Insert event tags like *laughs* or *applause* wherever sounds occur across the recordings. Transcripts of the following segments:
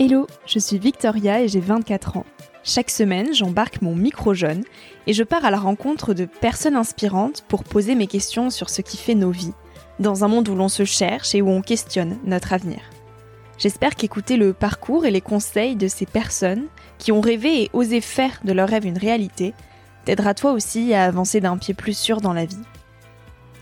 Hello, je suis Victoria et j'ai 24 ans. Chaque semaine, j'embarque mon micro jeune et je pars à la rencontre de personnes inspirantes pour poser mes questions sur ce qui fait nos vies, dans un monde où l'on se cherche et où on questionne notre avenir. J'espère qu'écouter le parcours et les conseils de ces personnes qui ont rêvé et osé faire de leur rêve une réalité t'aidera toi aussi à avancer d'un pied plus sûr dans la vie.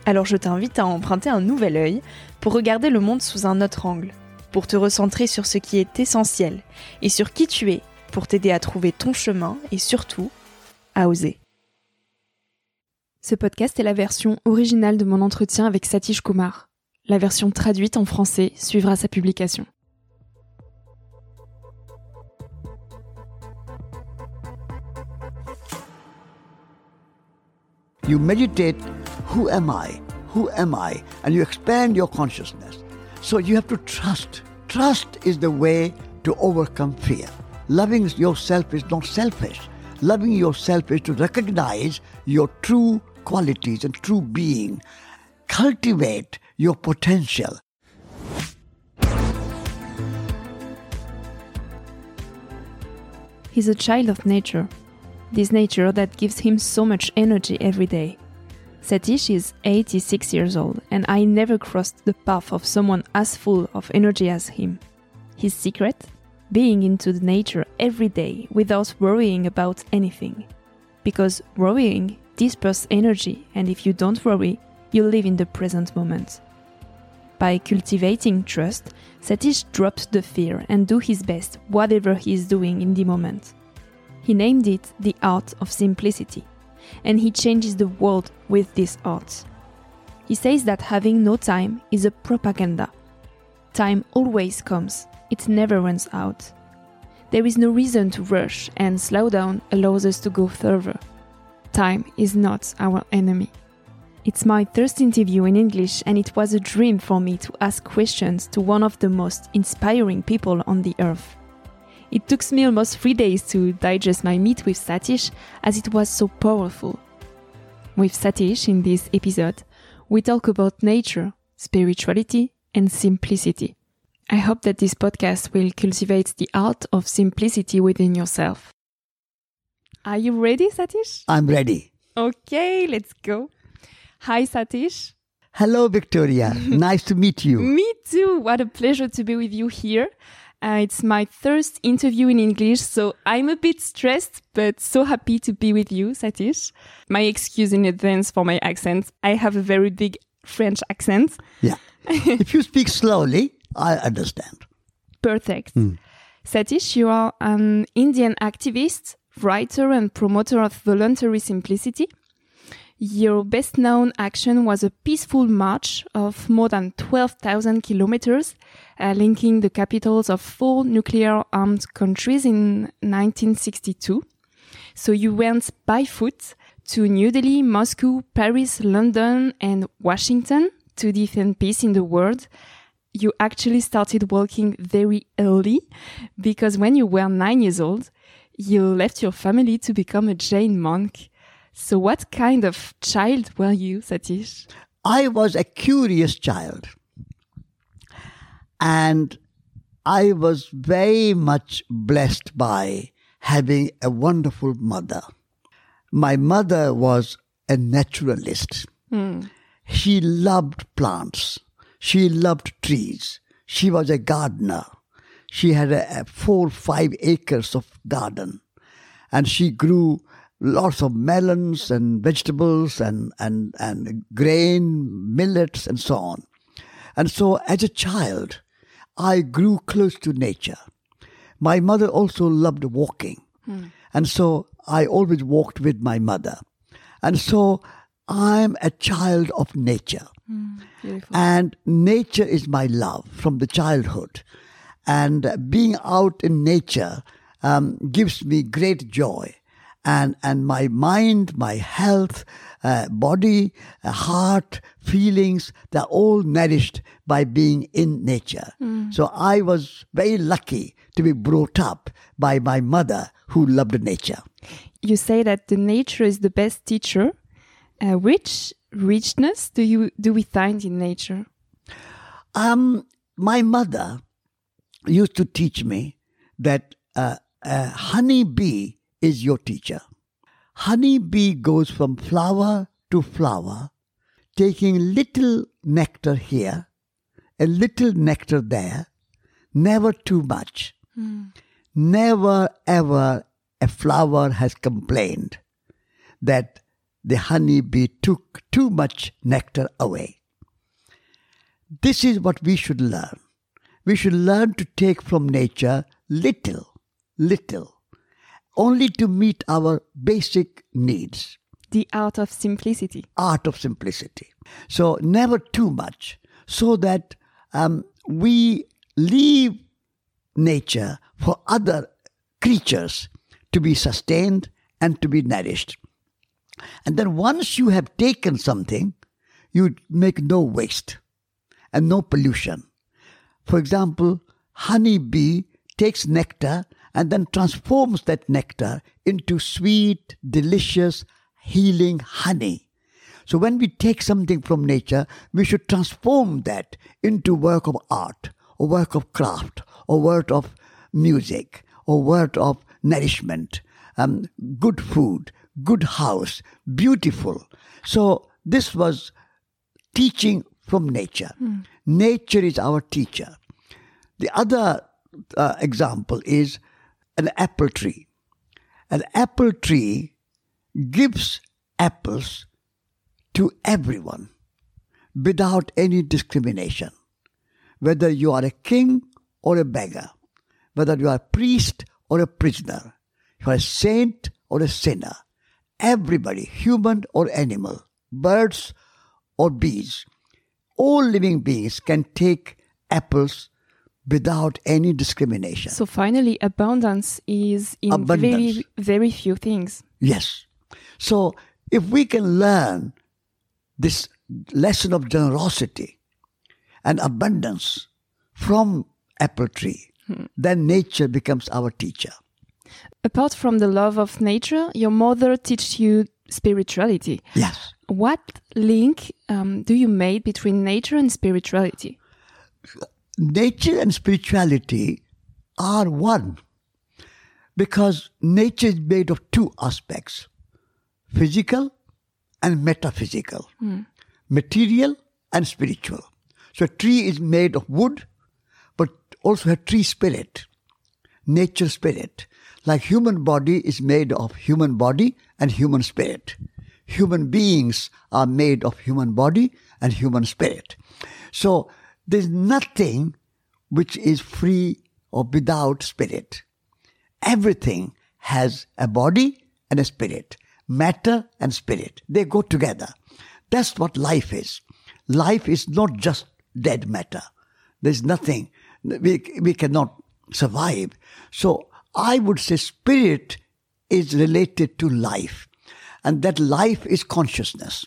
Alors je t'invite à emprunter un nouvel œil pour regarder le monde sous un autre angle, pour te recentrer sur ce qui est essentiel et sur qui tu es, pour t'aider à trouver ton chemin et surtout à oser. Ce podcast est la version originale de mon entretien avec Satish Kumar. La version traduite en français suivra sa publication. You meditate, who am I? Who am I? And you expand your consciousness. So you have to trust. Trust is the way to overcome fear. Loving yourself is not selfish. Loving yourself is to recognize your true qualities and true being. Cultivate your potential. He's a child of nature. This nature that gives him so much energy every day. Satish is 86 years old, and I never crossed the path of someone as full of energy as him. His secret? Being into the nature every day without worrying about anything. Because worrying disperses energy, and if you don't worry, you live in the present moment. By cultivating trust, Satish drops the fear and do his best whatever he is doing in the moment. He named it the art of simplicity, and he changes the world with this art. He says that having no time is a propaganda. Time always comes, it never runs out. There is no reason to rush, and slow down allows us to go further. Time is not our enemy. It's my first interview in English, and it was a dream for me to ask questions to one of the most inspiring people on the earth. It took me almost three days to digest my meet with Satish, as it was so powerful. With Satish in this episode, we talk about nature, spirituality, and simplicity. I hope that this podcast will cultivate the art of simplicity within yourself. Are you ready, Satish? I'm ready. Okay, let's go. Hi, Satish. Hello, Victoria. *laughs* nice to meet you. Me too. What a pleasure to be with you here. Uh, it's my first interview in English, so I'm a bit stressed, but so happy to be with you, Satish. My excuse in advance for my accent. I have a very big French accent. Yeah. *laughs* if you speak slowly, I understand. Perfect. Satish, you are an Indian activist, writer, and promoter of voluntary simplicity. Your best known action was a peaceful march of more than 12,000 kilometers, uh, linking the capitals of four nuclear armed countries in 1962. So you went by foot to New Delhi, Moscow, Paris, London, and Washington to defend peace in the world. You actually started walking very early because when you were nine years old, you left your family to become a Jain monk. So, what kind of child were you, Satish? I was a curious child. And I was very much blessed by having a wonderful mother. My mother was a naturalist. Hmm. She loved plants. She loved trees. She was a gardener. She had a, a four, five acres of garden. And she grew lots of melons and vegetables and, and, and grain, millets, and so on. And so, as a child, I grew close to nature. My mother also loved walking. And so, I always walked with my mother. And so, I'm a child of nature. Beautiful. And nature is my love from the childhood. And being out in nature um, gives me great joy. And, and my mind, my health, uh, body, uh, heart, feelings, they're all nourished by being in nature. So I was very lucky to be brought up by my mother who loved nature. You say that the nature is the best teacher. Uh, which richness do you do we find in nature? Um, my mother used to teach me that uh, a honey bee is your teacher. Honey bee goes from flower to flower, taking little nectar here, a little nectar there, never too much. Hmm. Never ever a flower has complained that the honey bee took too much nectar away. This is what we should learn. We should learn to take from nature little, little, only to meet our basic needs. The art of simplicity. Art of simplicity. So, never too much, so that um, we leave nature for other creatures to be sustained and to be nourished. And then once you have taken something, you make no waste and no pollution. For example, honey bee takes nectar and then transforms that nectar into sweet, delicious, healing honey. So when we take something from nature, we should transform that into work of art, or work of craft, or work of music, or work of nourishment, um, good food, good house, beautiful. So this was teaching from nature. Nature is our teacher. The other uh, example is an apple tree. An apple tree gives apples to everyone without any discrimination. Whether you are a king or a beggar, whether you are a priest or a prisoner, you are a saint or a sinner, everybody, human or animal, birds or bees, all living beings can take apples without any discrimination. So finally, abundance is in Abundance. very, very few things. Yes. So if we can learn this lesson of generosity and abundance from apple tree, then nature becomes our teacher. Apart from the love of nature, your mother teach you spirituality. Yes. What link um, do you make between nature and spirituality? Nature and spirituality are one because nature is made of two aspects physical and metaphysical, hmm. material and spiritual. So, a tree is made of wood, but also a tree spirit, nature spirit. Like human body is made of human body and human spirit. Human beings are made of human body and human spirit. So there's nothing which is free or without spirit. Everything has a body and a spirit, matter and spirit. They go together. That's what life is. Life is not just dead matter. There's nothing, we, we cannot survive. So I would say spirit is related to life, and that life is consciousness.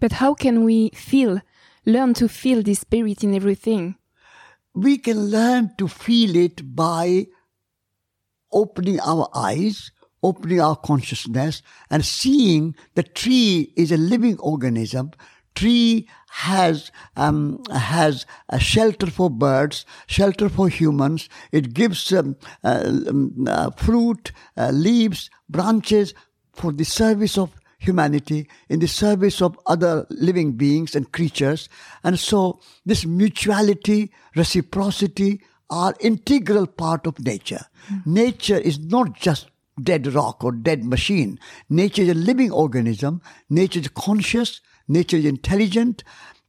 But how can we feel, learn to feel the spirit in everything? We can learn to feel it by opening our eyes, opening our consciousness, and seeing the tree is a living organism. Tree has um, has a shelter for birds, shelter for humans. It gives um, uh, um, uh, fruit, uh, leaves, branches for the service of humanity, in the service of other living beings and creatures. And so, this mutuality, reciprocity are integral part of nature. Nature is not just dead rock or dead machine. Nature is a living organism. Nature is conscious. Nature is intelligent.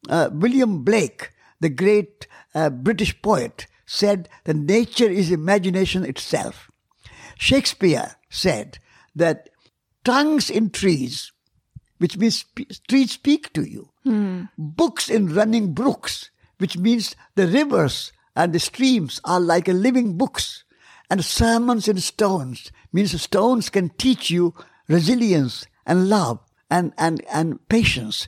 Uh, William Blake, the great uh, British poet, said that nature is imagination itself. Shakespeare said that tongues in trees, which means trees speak to you, hmm. books in running brooks, which means the rivers and the streams are like a living books, and sermons in stones means stones can teach you resilience and love and, and, and patience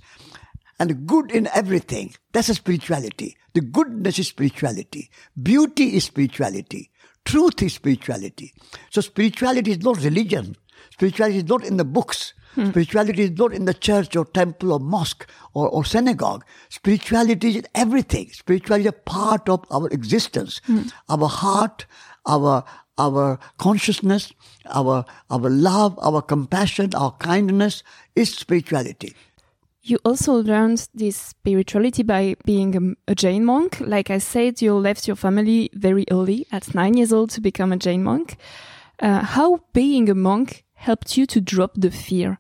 and good in everything. That's a spirituality. The goodness is spirituality. Beauty is spirituality. Truth is spirituality. So spirituality is not religion. Spirituality is not in the books. Spirituality is not in the church or temple or mosque or, or synagogue. Spirituality is in everything. Spirituality is a part of our existence. Our heart, our our consciousness, our, our love, our compassion, our kindness is spirituality. You also learned this spirituality by being a, a, Jain monk. Like I said, you left your family very early, at nine years old, to become a Jain monk. Uh, how being a monk helped you to drop the fear?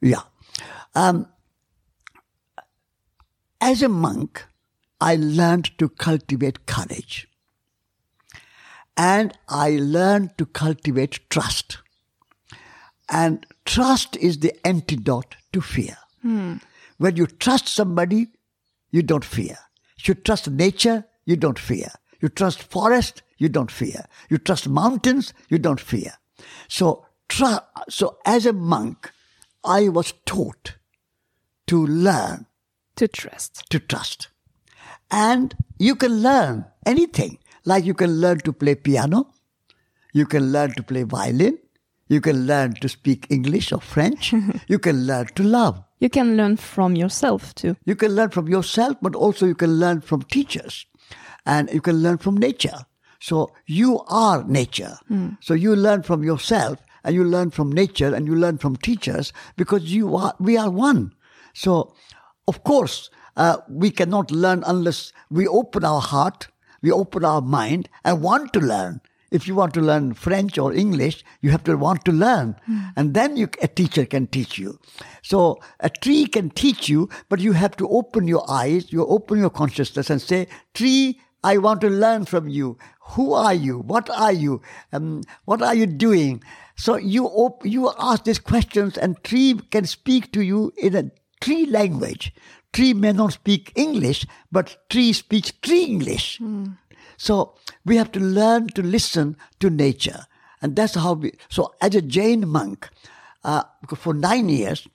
Yeah. Um, as a monk, I learned to cultivate courage. And I learned to cultivate trust. And trust is the antidote to fear. Hmm. When you trust somebody, you don't fear. You trust nature, you don't fear. You trust forest, you don't fear. You trust mountains, you don't fear. So, so as a monk, I was taught to learn to trust. To trust. And you can learn anything. Like you can learn to play piano, you can learn to play violin, you can learn to speak English or French, *laughs* you can learn to love. You can learn from yourself too. You can learn from yourself, but also you can learn from teachers and you can learn from nature. So you are nature. Mm. So you learn from yourself and you learn from nature and you learn from teachers because you are, we are one. So of course, uh, we cannot learn unless we open our heart, we open our mind and want to learn. If you want to learn French or English, you have to want to learn. Mm. And then you, a teacher can teach you. So a tree can teach you, but you have to open your eyes, you open your consciousness and say, tree, I want to learn from you. Who are you? What are you? Um, what are you doing? So you op- you ask these questions, and tree can speak to you in a tree language. Tree may not speak English, but tree speaks tree English. Mm. So we have to learn to listen to nature. And that's how we, so as a Jain monk, uh, for nine years,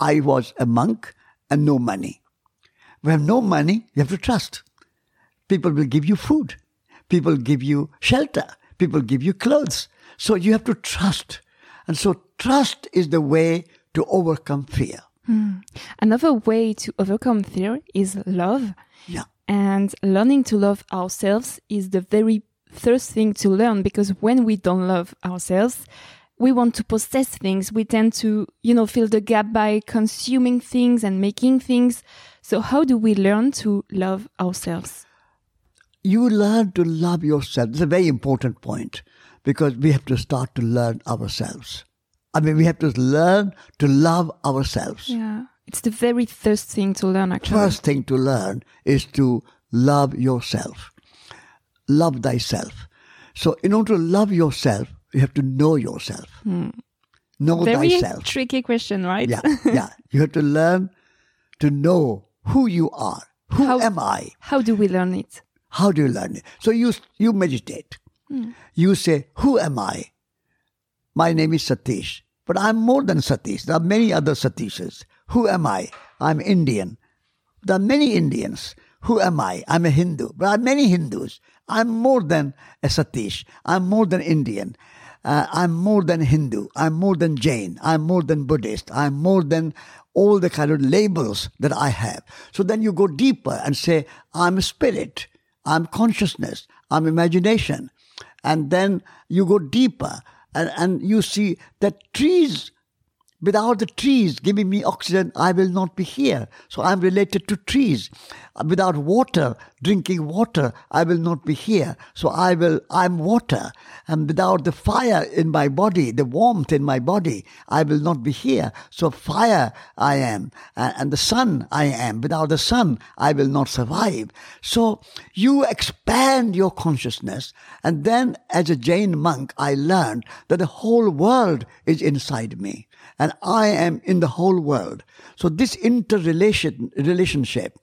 I was a monk and no money. We have no money, you have to trust. People will give you food. People give you shelter. People give you clothes. So you have to trust. And so trust is the way to overcome fear. Mm. Another way to overcome fear is love. Yeah. And learning to love ourselves is the very first thing to learn because when we don't love ourselves, we want to possess things. We tend to, you know, fill the gap by consuming things and making things. So how do we learn to love ourselves? You learn to love yourself. It's a very important point because we have to start to learn ourselves. I mean, we have to learn to love ourselves. Yeah. It's the very first thing to learn, actually. First thing to learn is to love yourself. Love thyself. So, in order to love yourself, you have to know yourself. Hmm. Know very thyself. tricky question, right? Yeah, *laughs* yeah. You have to learn to know who you are. Who how, am I? How do we learn it? How do you learn it? So you you meditate. Hmm. You say, "Who am I?" My name is Satish. But I'm more than Satish. There are many other Satishes. Who am I? I'm Indian. There are many Indians. Who am I? I'm a Hindu. There are many Hindus. I'm more than a Satish. I'm more than Indian. Uh, I'm more than Hindu. I'm more than Jain. I'm more than Buddhist. I'm more than all the kind of labels that I have. So then you go deeper and say, I'm a spirit. I'm consciousness. I'm imagination. And then you go deeper. And, and you see that trees Without the trees giving me oxygen, I will not be here. So I'm related to trees. Uh, without water, drinking water, I will not be here. So I will, I'm water. And without the fire in my body, the warmth in my body, I will not be here. So fire I am. Uh, and the sun I am. Without the sun, I will not survive. So you expand your consciousness. And then as a Jain monk, I learned that the whole world is inside me and I am in the whole world. So this interrelation relationship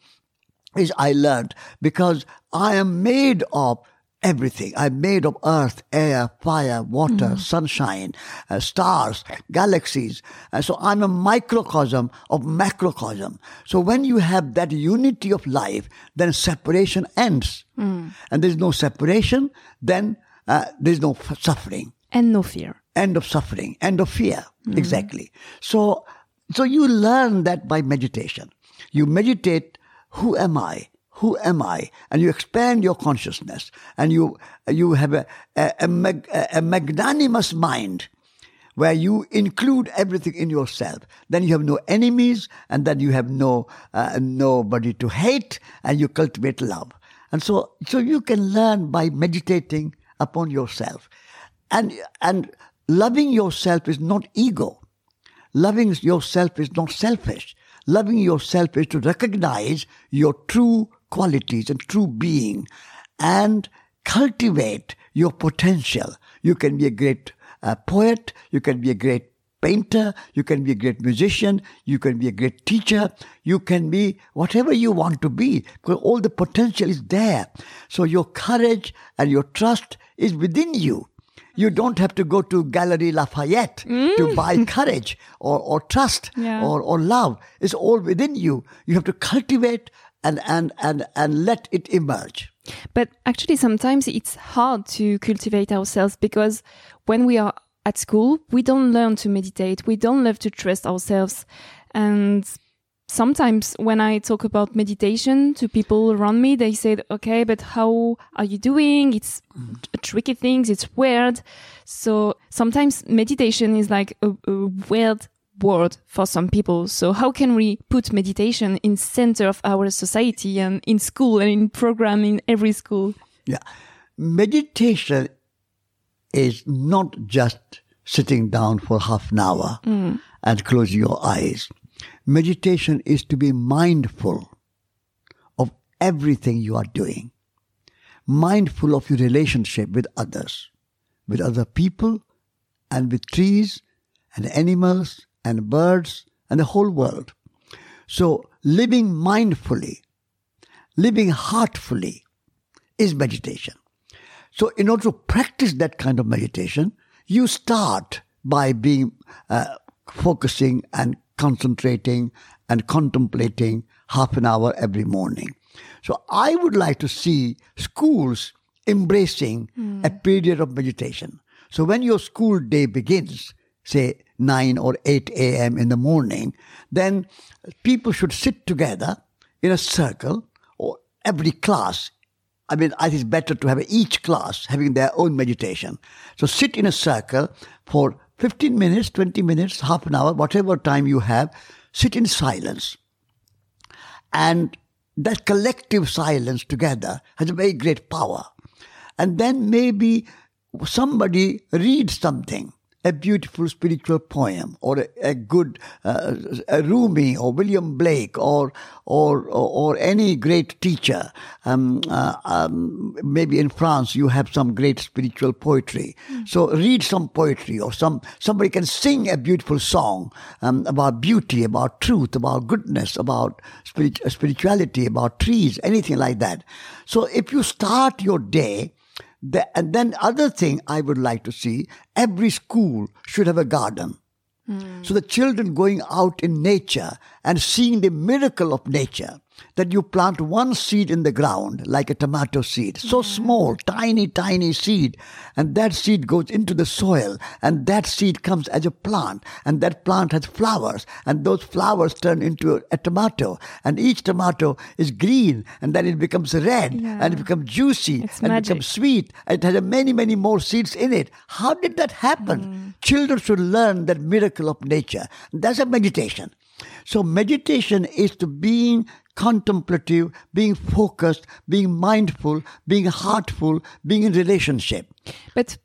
is I learned because I am made of everything. I'm made of earth, air, fire, water, mm. sunshine, uh, stars, galaxies. Uh, so I'm a microcosm of macrocosm. So when you have that unity of life, then separation ends. Mm. And there's no separation, then uh, there's no suffering. And no fear end of suffering, end of fear. Mm. Exactly. So, so you learn that by meditation. You meditate, who am I? who am I? And you expand your consciousness and you, you have a, a, a, mag, a magnanimous mind where you include everything in yourself. Then you have no enemies and then you have no, uh, nobody to hate and you cultivate love. And so, so you can learn by meditating upon yourself. And, and loving yourself is not ego. Loving yourself is not selfish. Loving yourself is to recognize your true qualities and true being and cultivate your potential. You can be a great uh, poet, you can be a great painter, you can be a great musician, you can be a great teacher, you can be whatever you want to be, because all the potential is there. So your courage and your trust is within you. You don't have to go to Gallery Lafayette mm. to buy *laughs* courage or, or trust yeah. or, or love. It's all within you. You have to cultivate and, and, and, and let it emerge. But actually, sometimes it's hard to cultivate ourselves because when we are at school, we don't learn to meditate. We don't learn to trust ourselves. And sometimes when I talk about meditation to people around me, they said, okay, but how are you doing? It's tricky things. It's weird. So sometimes meditation is like a, a weird word for some people. So how can we put meditation in center of our society and in school and in program in every school? Yeah. Meditation is not just sitting down for half an hour mm. and closing your eyes. Meditation is to be mindful of everything you are doing, mindful of your relationship with others, with other people, and with trees and animals and birds and the whole world. So, living mindfully, living heartfully is meditation. So, in order to practice that kind of meditation, you start by being uh, focusing and concentrating and contemplating half an hour every morning. So I would like to see schools embracing mm. a period of meditation. So when your school day begins, say 9 or 8 a.m. in the morning, then people should sit together in a circle or every class. I mean, I think it's better to have each class having their own meditation. So sit in a circle for 15 minutes, 20 minutes, half an hour, whatever time you have, sit in silence. And that collective silence together has a very great power. And then maybe somebody reads something a beautiful spiritual poem or a, a good uh, a Rumi or William Blake or or or, or any great teacher. Um, uh, um, maybe in France you have some great spiritual poetry. Mm. So read some poetry or some somebody can sing a beautiful song um, about beauty, about truth, about goodness, about spirit, spirituality, about trees, anything like that. So if you start your day the, and then other thing I would like to see, every school should have a garden. Mm. So the children going out in nature and seeing the miracle of nature that you plant one seed in the ground like a tomato seed, so yeah. small, tiny, tiny seed, and that seed goes into the soil, and that seed comes as a plant, and that plant has flowers, and those flowers turn into a, a tomato, and each tomato is green, and then it becomes red, yeah. and it becomes juicy, it's and magic. becomes sweet. It has many, many more seeds in it. How did that happen? Mm. Children should learn that miracle of nature. That's a meditation. So meditation is to being contemplative, being focused, being mindful, being heartful, being in relationship. But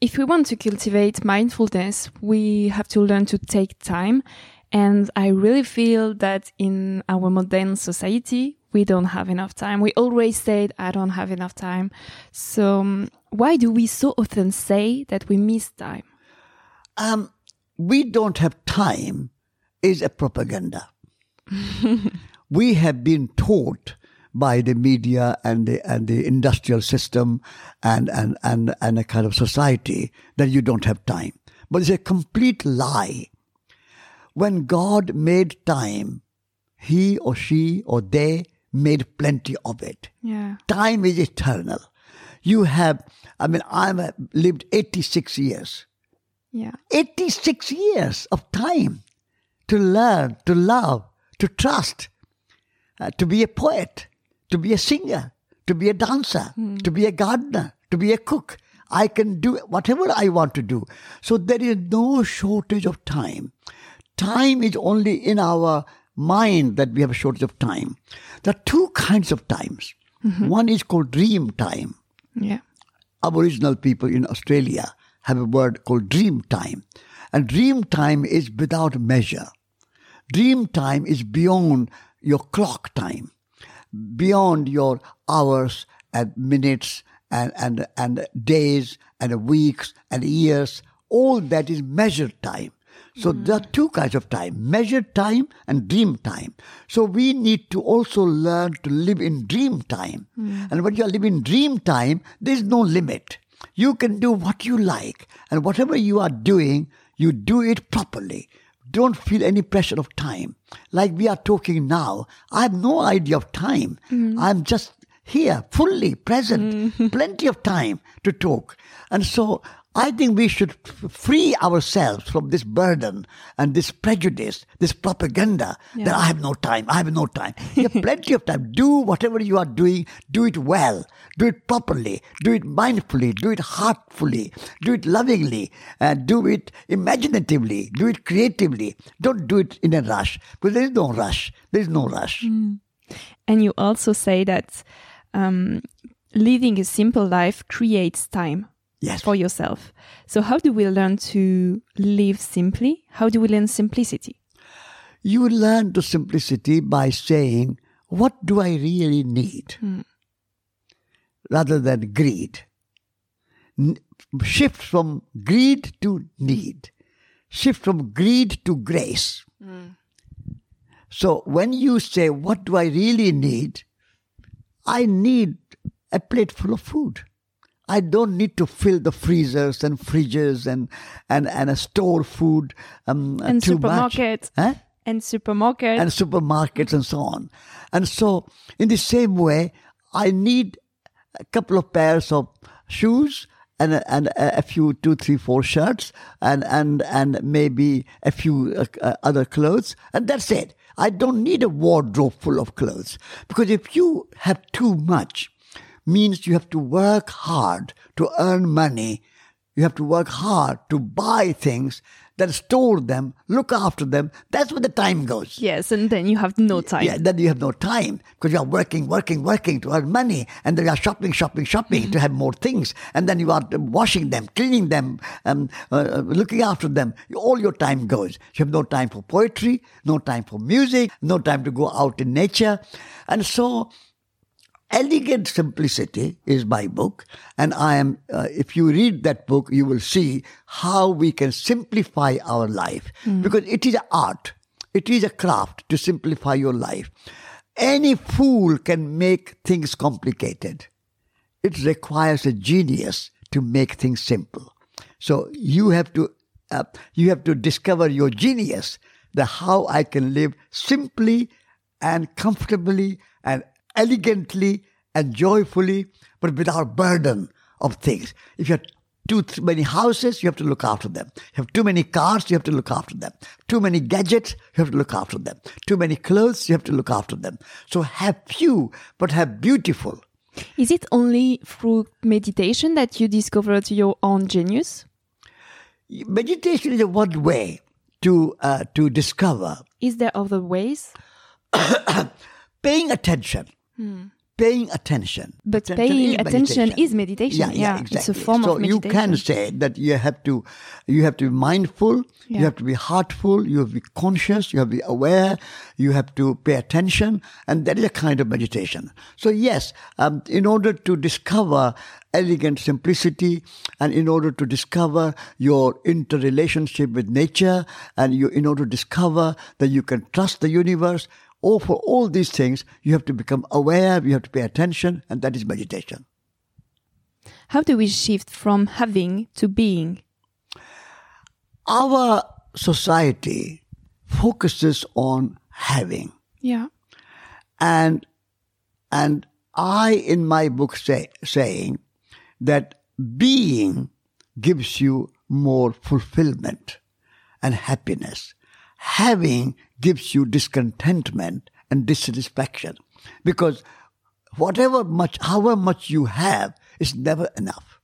if we want to cultivate mindfulness, we have to learn to take time. And I really feel that in our modern society, we don't have enough time. We always say, I don't have enough time. So um, why do we so often say that we miss time? Um, we don't have time is a propaganda. *laughs* we have been taught by the media and the and the industrial system and and and and a kind of society that you don't have time. But it's a complete lie. When God made time, he or she or they made plenty of it. Yeah. Time is eternal. You have, I mean, I've lived 86 years. Yeah. 86 years of time to learn, to love, to trust, uh, to be a poet, to be a singer, to be a dancer, to be a gardener, to be a cook. I can do whatever I want to do. So there is no shortage of time. Time is only in our mind that we have a shortage of time. There are two kinds of times. One is called dream time. Yeah. Aboriginal people in Australia have a word called dream time. And dream time is without measure. Dream time is beyond your clock time, beyond your hours and minutes and, and, and days and weeks and years. All that is measured time. So hmm. there are two kinds of time measured time and dream time. So we need to also learn to live in dream time. Hmm. And when you are living dream time, there is no limit. You can do what you like, and whatever you are doing, you do it properly. Don't feel any pressure of time. Like we are talking now, I have no idea of time. Mm-hmm. I'm just here, fully present, mm-hmm. plenty of time to talk. And so I think we should free ourselves from this burden and this prejudice, this propaganda that I have no time, I have no time. You have plenty of time. Do whatever you are doing, do it well, do it properly, do it mindfully, do it heartfully, do it lovingly, and do it imaginatively, do it creatively. Don't do it in a rush because there is no rush. There is no rush. And you also say that um, living a simple life creates time Yes. for yourself. So, how do we learn to live simply? How do we learn simplicity? You learn to simplicity by saying, What do I really need? Hmm. Rather than greed. N- shift from greed to need. Shift from greed to grace. Hmm. So when you say, What do I really need? I need a plate full of food. I don't need to fill the freezers and fridges and and and a store food um, And too much. supermarkets. Huh? And supermarket. and supermarkets and so on. And so, in the same way, I need a couple of pairs of shoes and a, and a a few two, three, four shirts and and and maybe a few uh, uh, other clothes, and that's it. I don't need a wardrobe full of clothes because if you have too much, means you have to work hard to earn money. You have to work hard to buy things, then store them, look after them. That's where the time goes. yes, and then you have no time. Yeah, then you have no time because you are working, working, working to earn money, and then you are shopping, shopping, shopping to have more things, and then you are washing them, cleaning them, um, uh, looking after them. All your time goes. You have no time for poetry, no time for music, no time to go out in nature, and so. Elegant Simplicity is my book, and I am. Uh, if you read that book, you will see how we can simplify our life because it is an art. It is a craft to simplify your life. Any fool can make things complicated. It requires a genius to make things simple. So you have to uh, you have to discover your genius, the how I can live simply and comfortably and elegantly and joyfully, but without burden of things. If you have too many houses, you have to look after them. You have too many cars, you have to look after them. Too many gadgets, you have to look after them. Too many clothes, you have to look after them. So have few, but have beautiful. Is it only through meditation that you discovered your own genius? Meditation is one way to uh, to discover Is there other ways? *coughs* paying attention. Paying attention. Hmm. But Attention paying is attention meditation. is meditation. Yeah, yeah, Yeah, exactly. it's a form so of meditation. So you can say that you have to, you have to be mindful, Yeah. you have to be heartful, you have to be conscious, you have to be aware, you have to pay attention, and that is a kind of meditation. So yes, um, in order to discover elegant simplicity, and in order to discover your interrelationship with nature, and you, in order to discover that you can trust the universe, or for all these things, you have to become aware, you have to pay attention, and that is meditation. How do we shift from having to being? Our society focuses on having. Yeah. And and I in my book say saying that being gives you more fulfillment and happiness. Having gives you discontentment and dissatisfaction. Because whatever much, however much you have, is never enough.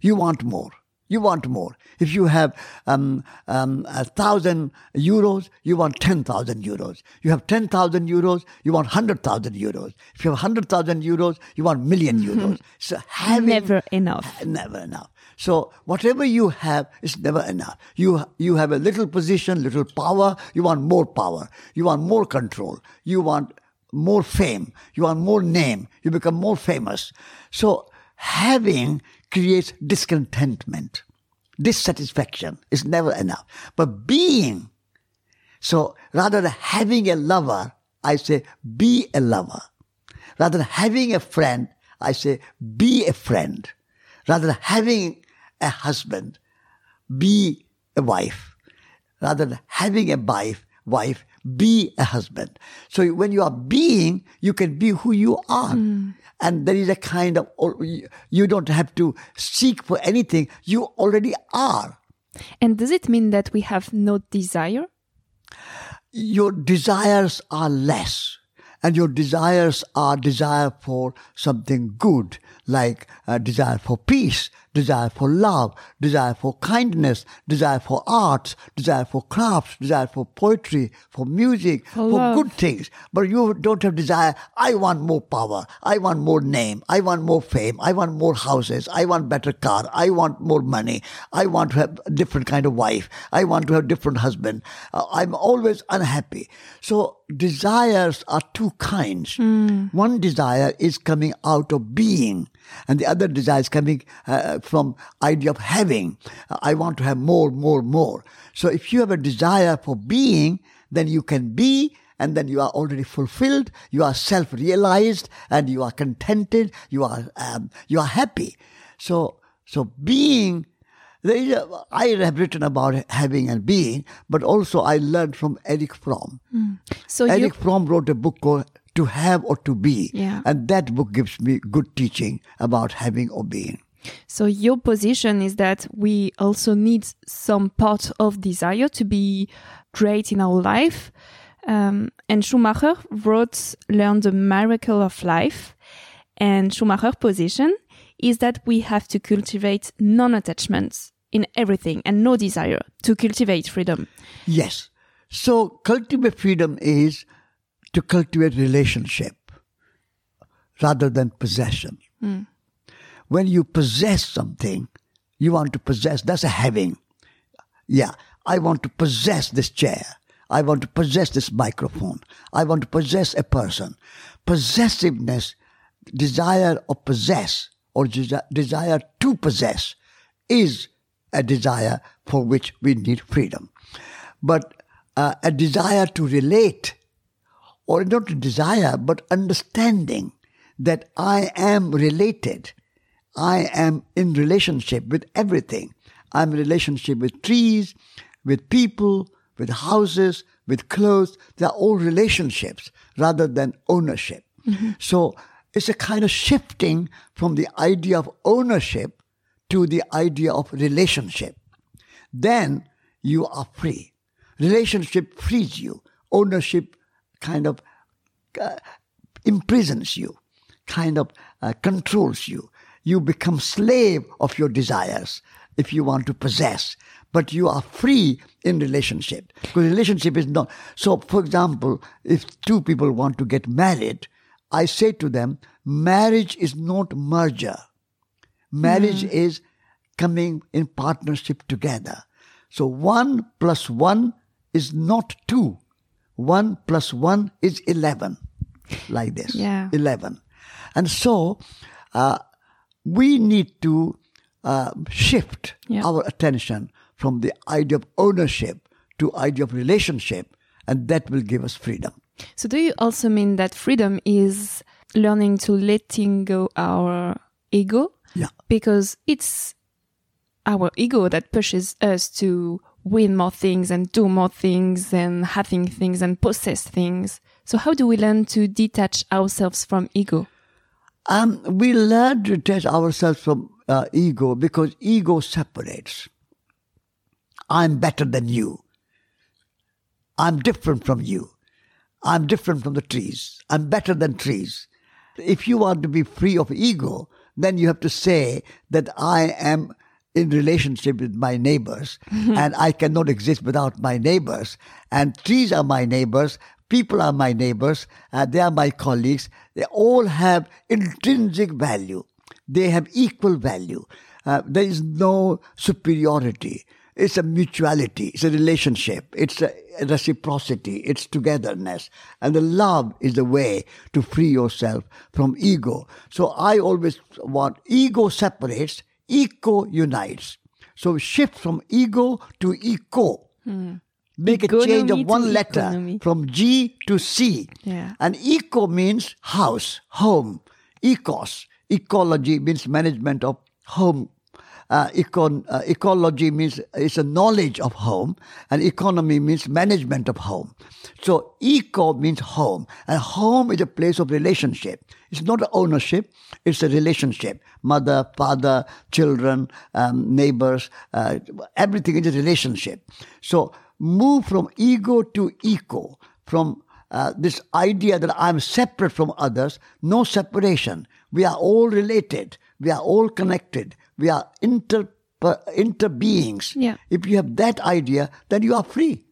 You want more. You want more. If you have um, um, a thousand euros, you want 10,000 euros. You have 10,000 euros, you want 100,000 euros. If you have 100,000 euros, you want million *laughs* euros. So having Never enough. never enough. So whatever you have is never enough. You you have a little position, little power. You want more power. You want more control. You want more fame. You want more name. You become more famous. So having creates discontentment. Dissatisfaction is never enough. But being, so rather than having a lover, I say be a lover. Rather than having a friend, I say be a friend. Rather than having a husband, be a wife. Rather than having a wife, wife, be a husband. So when you are being, you can be who you are. Mm. And there is a kind of, you don't have to seek for anything. You already are. And does it mean that we have no desire? Your desires are less. And your desires are desire for something good, like uh, desire for peace, desire for love, desire for kindness, desire for arts, desire for crafts, desire for poetry, for music, for, love. good things. But you don't have desire, I want more power, I want more name, I want more fame, I want more houses, I want better car, I want more money, I want to have a different kind of wife, I want to have different husband. Uh, I'm always unhappy. So desires are two kinds. One desire is coming out of being, and the other desire is coming uh, from idea of having. I want to have more, more, more. So if you have a desire for being, then you can be and then you are already fulfilled, you are self-realized, and you are contented, you are um, you are happy. So so being a, I have written about having and being, but also I learned from Erich Fromm. So you, Erich Fromm wrote a book called To Have or To Be, Yeah. and that book gives me good teaching about having or being. So your position is that we also need some part of desire to be great in our life. Um, and Schumacher wrote Learn the Miracle of Life. And Schumacher's position is that we have to cultivate non-attachment in everything and no desire to cultivate freedom. Yes. So cultivate freedom is to cultivate relationship rather than possession. When you possess something, you want to possess, that's a having. Yeah, I want to possess this chair. I want to possess this microphone. I want to possess a person. Possessiveness, desire of possess or desire to possess is a desire for which we need freedom. But uh, a desire to relate, or not a desire, but understanding that I am related. I am in relationship with everything. I'm in relationship with trees, with people, with houses, with clothes. They're all relationships rather than ownership. So it's a kind of shifting from the idea of ownership to the idea of relationship. Then you are free. Relationship frees you. Ownership kind of uh, imprisons you, kind of uh, controls you. You become slave of your desires if you want to possess. But you are free in relationship. Because relationship is not. So, for example, if two people want to get married, I say to them, marriage is not merger. Marriage is coming in partnership together. So one plus one is not two. One plus one is 11. Like this. Yeah. 11. And so, uh, we need to uh, shift Yeah. our attention from the idea of ownership to idea of relationship, and that will give us freedom. So do you also mean that freedom is learning to letting go our ego? Yeah. Because it's our ego that pushes us to win more things and do more things and having things and possess things. So how do we learn to detach ourselves from ego? Um, we learn to detach ourselves from uh, ego because ego separates. I'm better than you. I'm different from you. I'm different from the trees. I'm better than trees. If you want to be free of ego, then you have to say that I am in relationship with my neighbors and I cannot exist without my neighbors. And trees are my neighbors, people are my neighbors, uh, they are my colleagues. They all have intrinsic value. They have equal value. Uh, there is no superiority. It's a mutuality. It's a relationship. It's a reciprocity. It's togetherness. And the love is the way to free yourself from ego. So I always want ego separates, eco unites. So shift from ego to eco. Hmm. Make a change of one letter economy. from G to C. Yeah. And eco means house, home. Ecos, ecology means management of home. Uh, econ, uh, ecology means it's a knowledge of home, and economy means management of home. So eco means home, and home is a place of relationship. It's not a ownership; it's a relationship. Mother, father, children, um, neighbors, uh, everything is a relationship. So move from ego to eco, from uh, this idea that I'm separate from others, no separation. We are all related. We are all connected. We are inter interbeings. Yeah. If you have that idea, then you are free.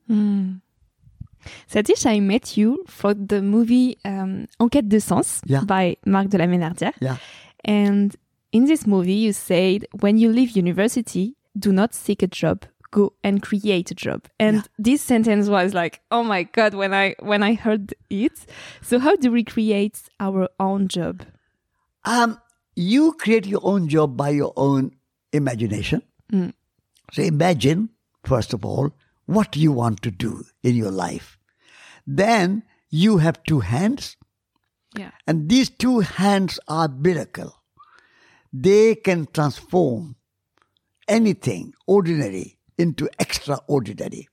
Satish, I met you for the movie um, En quête de sens Yeah. by Marc de la Ménardière. Yeah. And in this movie, you said, when you leave university, do not seek a job, go and create a job. And this sentence was like, oh my God, when I, when I heard it. So how do we create our own job? Um, you create your own job by your own imagination. So imagine, first of all, what you want to do in your life. Then you have two hands, Yeah. and these two hands are miracle. They can transform anything ordinary into extraordinary.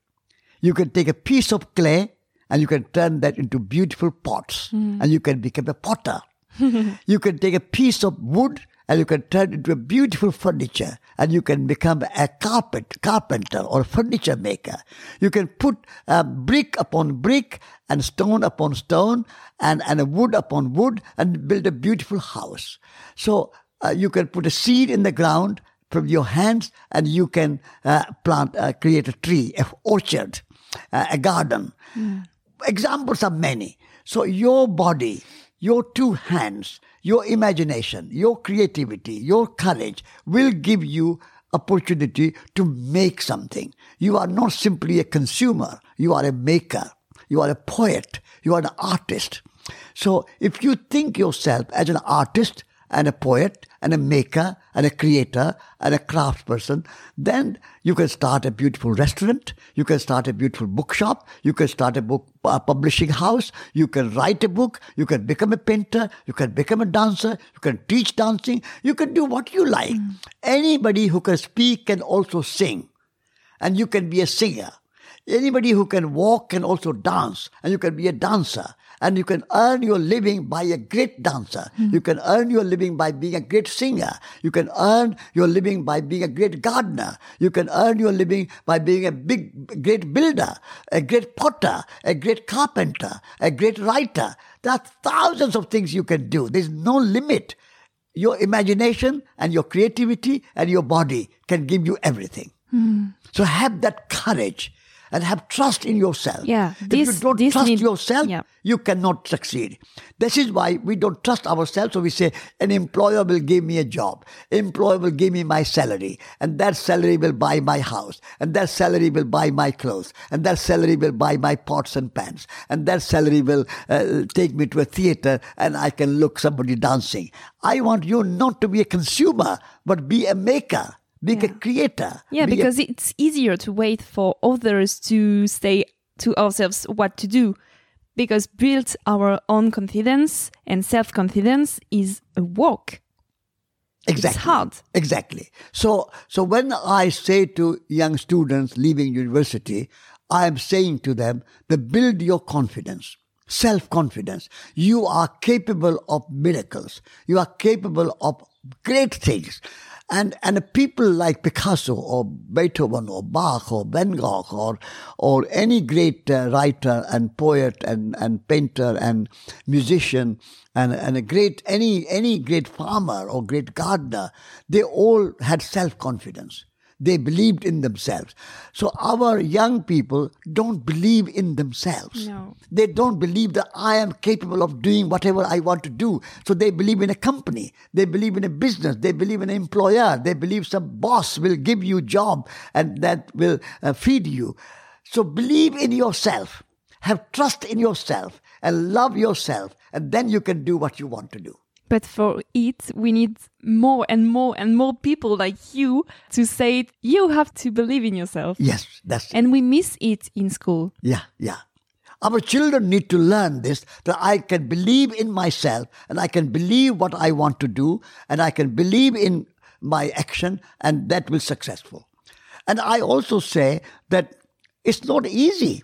You can take a piece of clay and you can turn that into beautiful pots and you can become a potter. *laughs* you can take a piece of wood and you can turn it into a beautiful furniture and you can become a carpet carpenter or furniture maker you can put uh, brick upon brick and stone upon stone and, and a wood upon wood and build a beautiful house so uh, you can put a seed in the ground from your hands and you can uh, plant uh, create a tree a orchard uh, a garden examples are many. So your body, your two hands, your imagination, your creativity, your courage will give you opportunity to make something. You are not simply a consumer. You are a maker. You are a poet. You are an artist. So if you think yourself as an artist and a poet and a maker and a creator and a craftsperson, then you can start a beautiful restaurant. You can start a beautiful bookshop. You can start a book a publishing house. You can write a book. You can become a painter. You can become a dancer. You can teach dancing. You can do what you like. Anybody who can speak can also sing and you can be a singer. Anybody who can walk can also dance, and you can be a dancer. And you can earn your living by a great dancer. Hmm. You can earn your living by being a great singer. You can earn your living by being a great gardener. You can earn your living by being a big, great builder, a great potter, a great carpenter, a great writer. There are thousands of things you can do. There's no limit. Your imagination and your creativity and your body can give you everything. Hmm. So have that courage and have trust in yourself. Yeah, if this- you don't trust need- yourself, yeah. you cannot succeed. This is why we don't trust ourselves. So we say, an employer will give me a job. Employer will give me my salary. And that salary will buy my house. And that salary will buy my clothes. And that salary will buy my pots and pans. And that salary will uh, take me to a theater and I can look somebody dancing. I want you not to be a consumer, but be a maker. Be a creator. Yeah, be a because it's easier to wait for others to say to ourselves what to do. Because build our own confidence and self confidence is a work. Exactly. It's hard. Exactly. So, so when I say to young students leaving university, I am saying to them that build your confidence, self confidence. You are capable of miracles. You are capable of great things. And, and people like Picasso or Beethoven or Bach or Van Gogh or, or any great uh, writer and poet and, and painter and musician and, and a great, any, any great farmer or great gardener, they all had self-confidence. They believed in themselves. So our young people don't believe in themselves. No. They don't believe that I am capable of doing whatever I want to do. So they believe in a company. They believe in a business. They believe in an employer. They believe some boss will give you job and that will uh, feed you. So believe in yourself. Have trust in yourself and love yourself. And then you can do what you want to do. But for it, we need more and more and more people like you to say it. You have to believe in yourself. Yes, that's And we miss it in school. Yeah, yeah. Our children need to learn this that I can believe in myself and I can believe what I want to do and I can believe in my action and that will successful. And I also say that it's not easy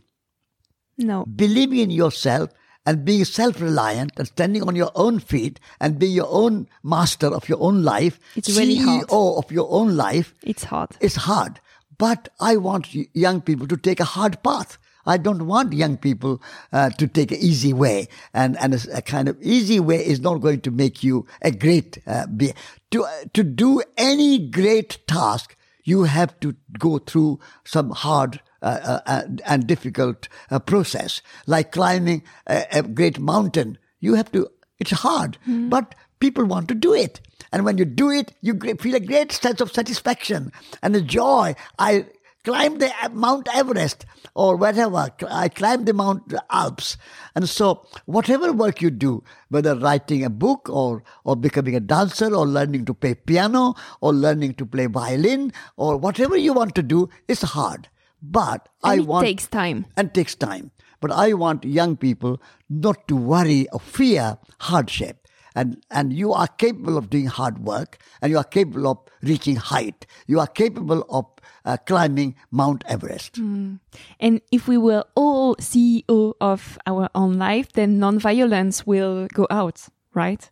No. believing in yourself and being self-reliant and standing on your own feet and being your own master of your own life, It's really CEO hard. of your own life, It's hard. it's hard. But I want young people to take a hard path. I don't want young people uh, to take an easy way, and and a, a kind of easy way is not going to make you a great. Uh, be, to uh, to do any great task, you have to go through some hard uh, uh, and, and difficult uh, process, like climbing a, a great mountain. You have to. It's hard, but people want to do it. And when you do it, you feel a great sense of satisfaction and a joy. I climbed the uh, Mount Everest or whatever. I climbed the Mount Alps. And so whatever work you do, whether writing a book or, or becoming a dancer or learning to play piano or learning to play violin or whatever you want to do, it's hard. But I And it want takes time. and takes time. But I want young people not to worry or fear hardship. And, and you are capable of doing hard work and you are capable of reaching height. You are capable of uh, climbing Mount Everest. And if we were all CEO of our own life, then non-violence will go out, right?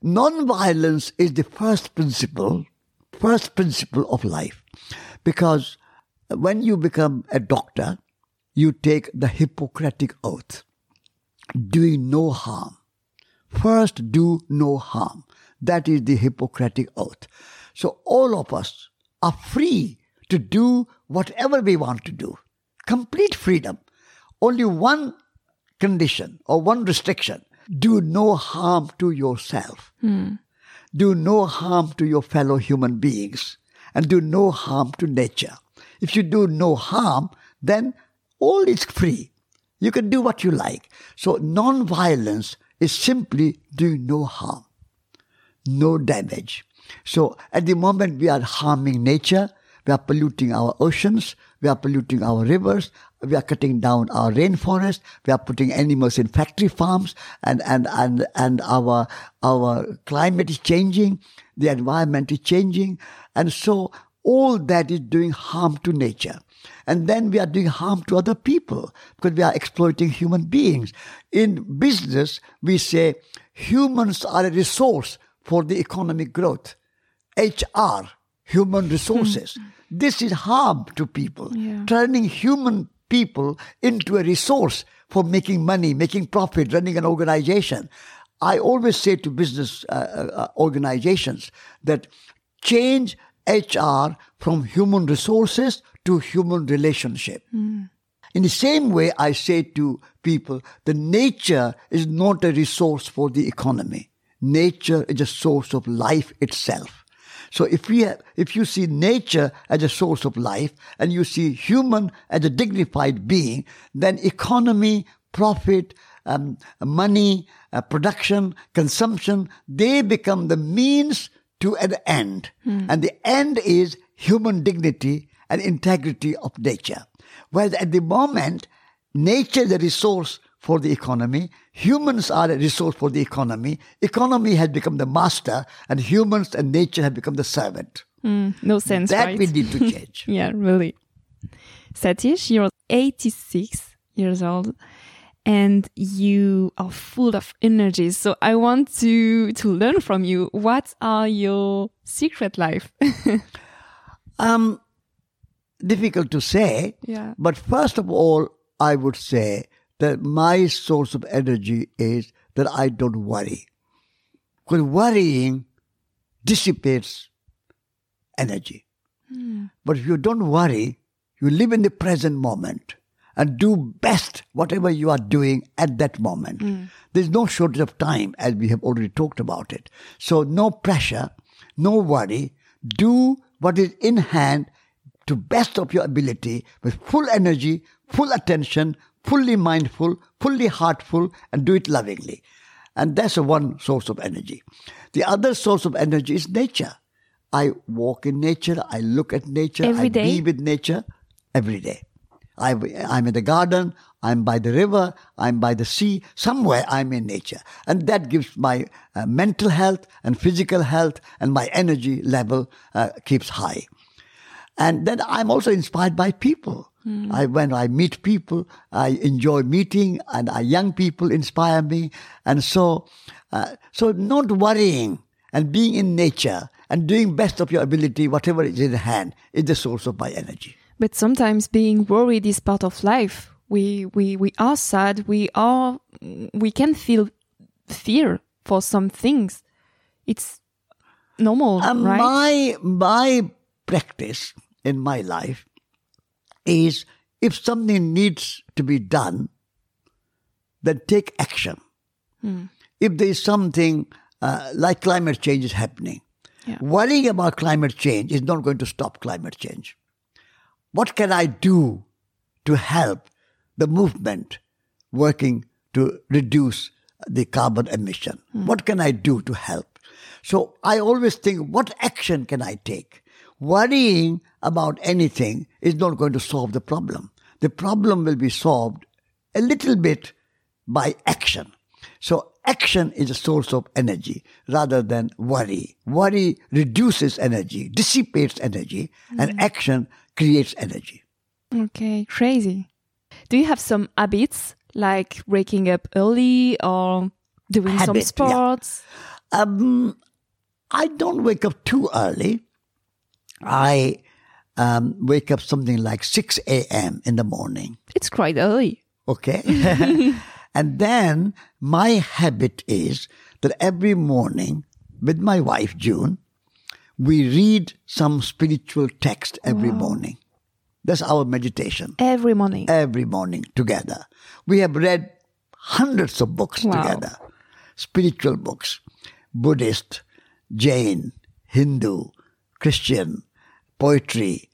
Non-violence is the first principle, first principle of life. Because when you become a doctor, you take the Hippocratic oath, doing no harm. First, do no harm. That is the Hippocratic oath. So all of us are free to do whatever we want to do. Complete freedom. Only one condition or one restriction. Do no harm to yourself. Hmm. Do no harm to your fellow human beings. And do no harm to nature. If you do no harm, then all is free. You can do what you like. So non-violence is simply doing no harm. No damage. So at the moment we are harming nature, we are polluting our oceans, we are polluting our rivers, we are cutting down our rainforest, we are putting animals in factory farms, and, and, and, and our, our climate is changing, the environment is changing, and so all that is doing harm to nature. And then we are doing harm to other people because we are exploiting human beings. In business, we say humans are a resource for the economic growth. HR, human resources. this is harm to people. Yeah. Turning human people into a resource for making money, making profit, running an organization. I always say to business uh, uh, organizations that change HR from human resources to human relationship. In the same way, I say to people, the nature is not a resource for the economy. Nature is a source of life itself. So if we have, if you see nature as a source of life and you see human as a dignified being, then economy, profit, um, money, uh, production, consumption, they become the means to an end. Hmm. And the end is human dignity and integrity of nature. Whereas at the moment, nature is a resource for the economy, humans are a resource for the economy, economy has become the master, and humans and nature have become the servant. Hmm. No sense, that right? we need to *laughs* change. Yeah, really. Satish, you're 86 years old and you are full of energy. So I want to to learn from you. What are your secret life? *laughs* um, difficult to say. Yeah. But first of all, I would say that my source of energy is that I don't worry. Because worrying dissipates energy. But if you don't worry, you live in the present moment and do best whatever you are doing at that moment. Hmm. There's no shortage of time, as we have already talked about it. So no pressure, no worry. Do what is in hand to best of your ability with full energy, full attention, fully mindful, fully heartful, and do it lovingly. And that's a one source of energy. The other source of energy is nature. I walk in nature, I look at nature, Every I day? be with nature every day. I, I'm in the garden, I'm by the river, I'm by the sea, somewhere I'm in nature. And that gives my uh, mental health and physical health and my energy level uh, keeps high. And then I'm also inspired by people. I, when I meet people, I enjoy meeting and uh, young people inspire me. And so, uh, so not worrying and being in nature and doing best of your ability, whatever is in hand, is the source of my energy. But sometimes being worried is part of life. We we we are sad. We are we can feel fear for some things. It's normal, Um, right? My my practice in my life is if something needs to be done, then take action. If there is something uh, like climate change is happening, Yeah. worrying about climate change is not going to stop climate change. What can I do to help the movement working to reduce the carbon emission? Hmm. What can I do to help? So I always think, what action can I take? Worrying about anything is not going to solve the problem. The problem will be solved a little bit by action. So action is a source of energy rather than worry. Worry reduces energy, dissipates energy, and hmm. action creates energy. Okay, crazy. Do you have some habits like waking up early or doing some Habit, yeah. sports? Um, I don't wake up too early. I um, wake up something like 6 a.m. in the morning. It's quite early. Okay. *laughs* *laughs* and then my habit is that every morning with my wife, June, we read some spiritual text every morning. That's our meditation. Every morning. Every morning together. We have read hundreds of books Wow. together. Spiritual books. Buddhist, Jain, Hindu, Christian, poetry,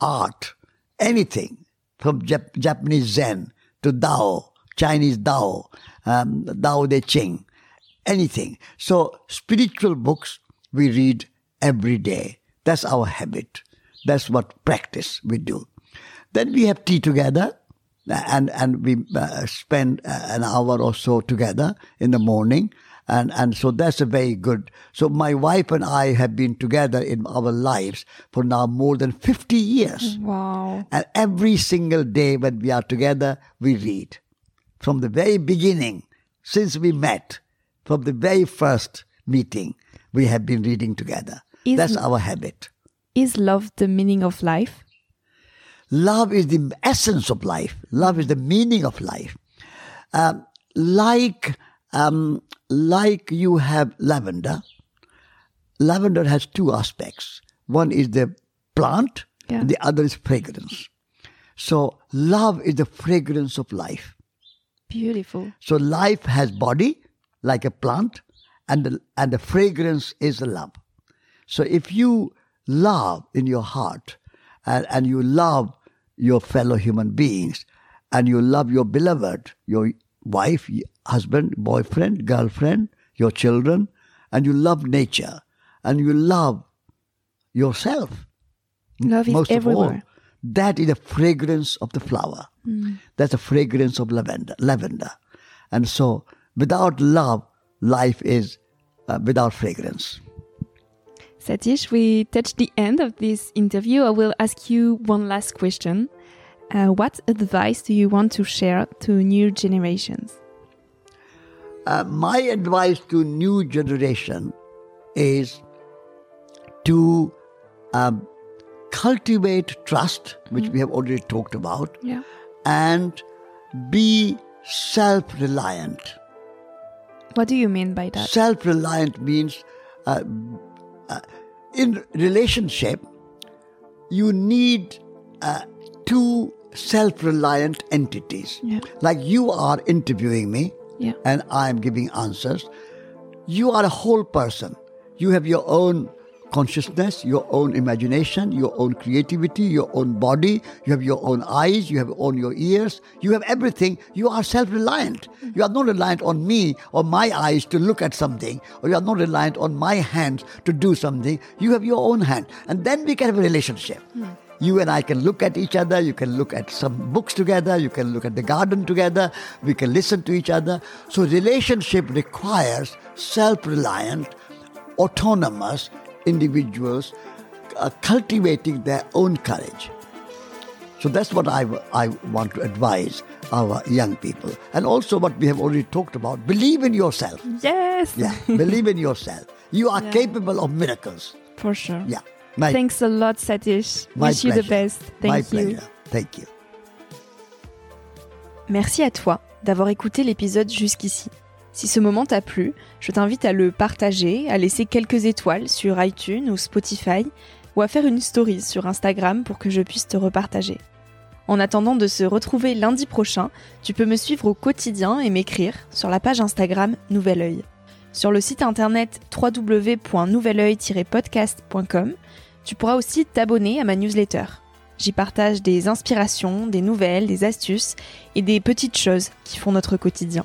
art, anything from Jap- Japanese Zen to Tao, Chinese Tao, um, Tao Te Ching, anything. So spiritual books we read every day. That's our habit. That's what practice we do. Then we have tea together and, and we uh, spend uh, an hour or so together in the morning. And, and so that's a very good. So my wife and I have been together in our lives for now more than 50 years. Wow. And every single day when we are together, we read. From the very beginning, since we met, from the very first meeting, we have been reading together. Is- That's our habit. Is love the meaning of life? Love is the essence of life. Love is the meaning of life. Um, like, um, like you have lavender, lavender has two aspects. One is the plant, Yeah. and the other is fragrance. So love is the fragrance of life. Beautiful. So life has body like a plant, and the, and the fragrance is love. So if you love in your heart, and, and you love your fellow human beings, and you love your beloved, your wife, husband, boyfriend, girlfriend, your children, and you love nature, and you love yourself, Love is most of all, everywhere. that is the fragrance of the flower. That's the fragrance of lavender. Lavender, and so without love, life is uh, without fragrance. Satish, we touched the end of this interview. I will ask you one last question. Uh, what advice do you want to share to new generations? Uh, my advice to new generation is to um, cultivate trust, which we have already talked about, Yeah. and be self-reliant. What do you mean by that? Self-reliant means uh, uh, in relationship, you need uh, two self-reliant entities. Yeah. Like you are interviewing me, Yeah. and I am giving answers. You are a whole person. You have your own consciousness, your own imagination, your own creativity, your own body. You have your own eyes. You have own your ears. You have everything. You are self-reliant. You are not reliant on me or my eyes to look at something, or you are not reliant on my hands to do something. You have your own hand, and then we can have a relationship. Hmm. You and I can look at each other, you can look at some books together, you can look at the garden together, we can listen to each other. So, relationship requires self reliant, autonomous individuals uh, cultivating their own courage. So, that's what I, I want to advise our young people. And also, what we have already talked about believe in yourself. Yes. Yeah, believe in yourself. You are *laughs* Yeah. capable of miracles. For sure. Yeah. My, Thanks a lot, Satish. my Wish you the best. Thank My you. pleasure. Thank you. Merci à toi d'avoir écouté l'épisode jusqu'ici. Si ce moment t'a plu, je t'invite à le partager, à laisser quelques étoiles sur iTunes ou Spotify, ou à faire une story sur Instagram pour que je puisse te repartager. En attendant de se retrouver lundi prochain, tu peux me suivre au quotidien et m'écrire sur la page Instagram Nouvel Oeil. Sur le site internet www.nouveloeil-podcast.com, tu pourras aussi t'abonner à ma newsletter. J'y partage des inspirations, des nouvelles, des astuces et des petites choses qui font notre quotidien.